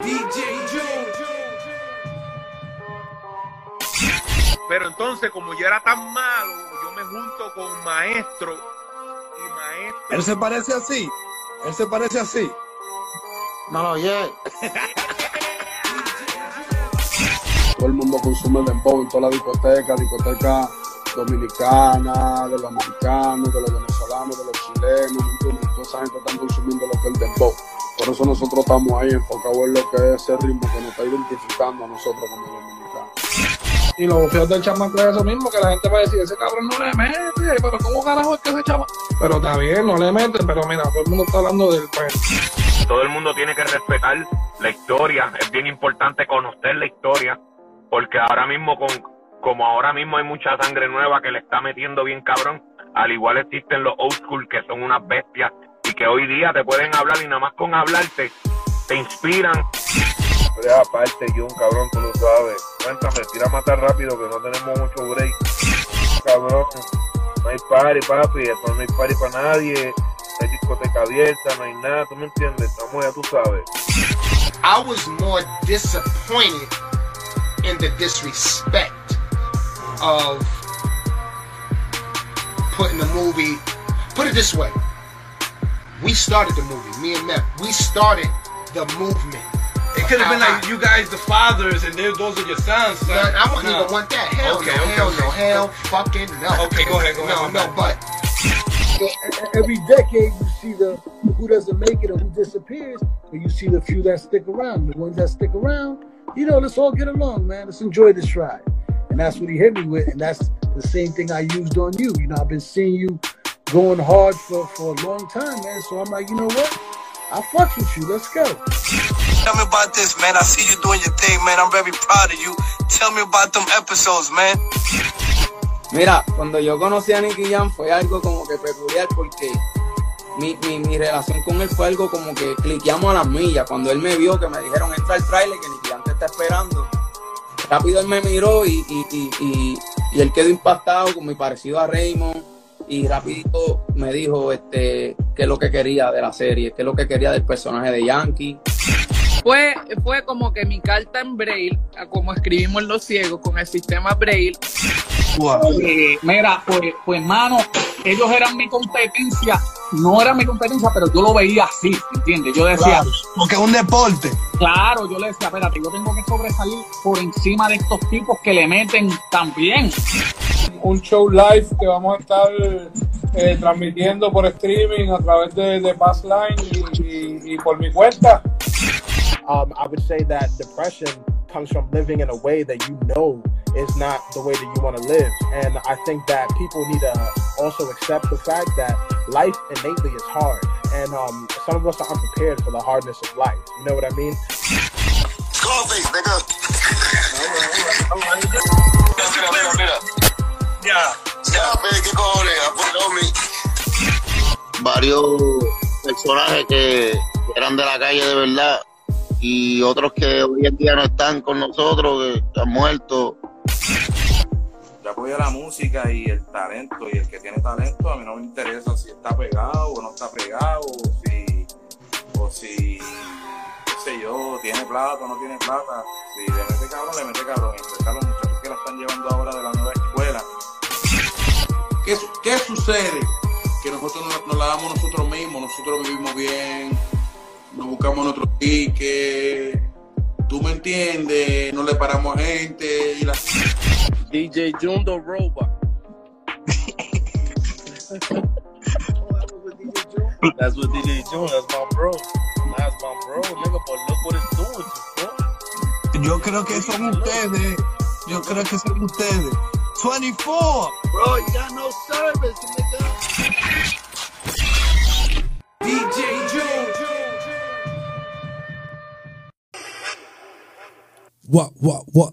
DJ Joe. Pero entonces, como yo era tan malo, yo me junto con maestro y maestro. Él se parece así. Él se parece así. No lo oye. Todo el mundo consume dembow en toda la discoteca, discoteca dominicana, de los americanos, de los venezolanos, de los chilenos, ¿me entiendes? Toda esa gente está consumiendo lo que es el dembow. Por eso nosotros estamos ahí enfocados en lo que es ese ritmo que nos está identificando a nosotros como dominicanos. Y los feos del chamaco es eso mismo, que la gente va a decir, ese cabrón no le mete, pero ¿cómo carajo es que ese chamaco? Pero está bien, no le mete, pero mira, todo el mundo está hablando del pues. Todo el mundo tiene que respetar la historia. Es bien importante conocer la historia, porque ahora mismo, con, como ahora mismo hay mucha sangre nueva que le está metiendo bien cabrón, al igual existen los old school que son unas bestias que hoy día te pueden hablar y nada más con hablarte te inspiran. Pero aparte, yo un cabrón, tú lo sabes. Cuéntame, tira a matar rápido que no tenemos mucho break. Cabrón, no hay party, papi. Esto no hay party para nadie. No hay discoteca abierta, no hay nada. ¿Tú me entiendes? Estamos ya, tú sabes. I was more disappointed in the disrespect of putting the movie. Put it this way: we started the movie. Me and Meth. We started the movement. It could have been like uh-huh. you guys, the fathers, and those are your sons. No, son. I wouldn't No. even want that. Hell Okay, no. okay, hell okay. no. Hell fucking no. Okay, go ahead, go ahead, No, no, but every decade you see the who doesn't make it or who disappears, and you see the few that stick around. The ones that stick around, you know, let's all get along, man. Let's enjoy this ride. And that's what he hit me with, and that's the same thing I used on you. You know, I've been seeing you going hard for, for a long time, man. So I'm like, you know what? I fucks with you. Let's go. Tell me about this, man. I see you doing your thing, man. I'm very proud of you. Tell me about them episodes, man. Mira, cuando yo conocí a Nicky Jam fue algo como que peculiar porque mi, mi, mi relación con él fue algo como que cliqueamos a las millas. Cuando él me vio, que me dijeron entra al trailer, que Nicky Jam te está esperando. Rápido él me miró y, y, y, y, y él quedó impactado con mi parecido a Raymond. Y rapidito me dijo este qué es lo que quería de la serie, qué es lo que quería del personaje de Yankee. Fue, fue como que mi carta en Braille, como escribimos los ciegos con el sistema Braille. Eh, mira, pues, pues, mano, ellos eran mi competencia. No eran mi competencia, pero yo lo veía así, ¿entiendes? Yo decía, Claro, porque es un deporte. claro, yo le decía, espérate, yo tengo que sobresalir por encima de estos tipos que le meten también. Un show live que vamos a estar eh, transmitiendo por streaming a través de, de Passline y, y, y por mi cuenta. um, I would say that depression comes from living in a way that you know is not the way that you want to live. And I think that people need to also accept the fact that life innately is hard. And um, some of us are unprepared for the hardness of life. You know what I mean? Scarface, nigga. Varios personajes que eran de la calle de verdad y otros que hoy en día no están con nosotros, que, que han muerto. Yo apoyo la música y el talento, y el que tiene talento, a mí no me interesa si está pegado o no está pegado, o si, o si, qué sé yo, tiene plata o no tiene plata. Si le mete cabrón, le mete cabrón. Y empezar los muchachos que la están llevando ahora de la nueva escuela. ¿Qué, qué sucede? Que nosotros nos, nos la damos nosotros mismos, nosotros vivimos bien, nos buscamos nuestro ticket, tú me entiendes, no le paramos a gente y la... DJ Jundo Robot. That's what DJ June, that's my bro. That's my bro, nigga, but look what it's doing to bro. Yo creo que son ustedes. Yo creo que son ustedes. 24. bro, you got no service, nigga. What, what, what?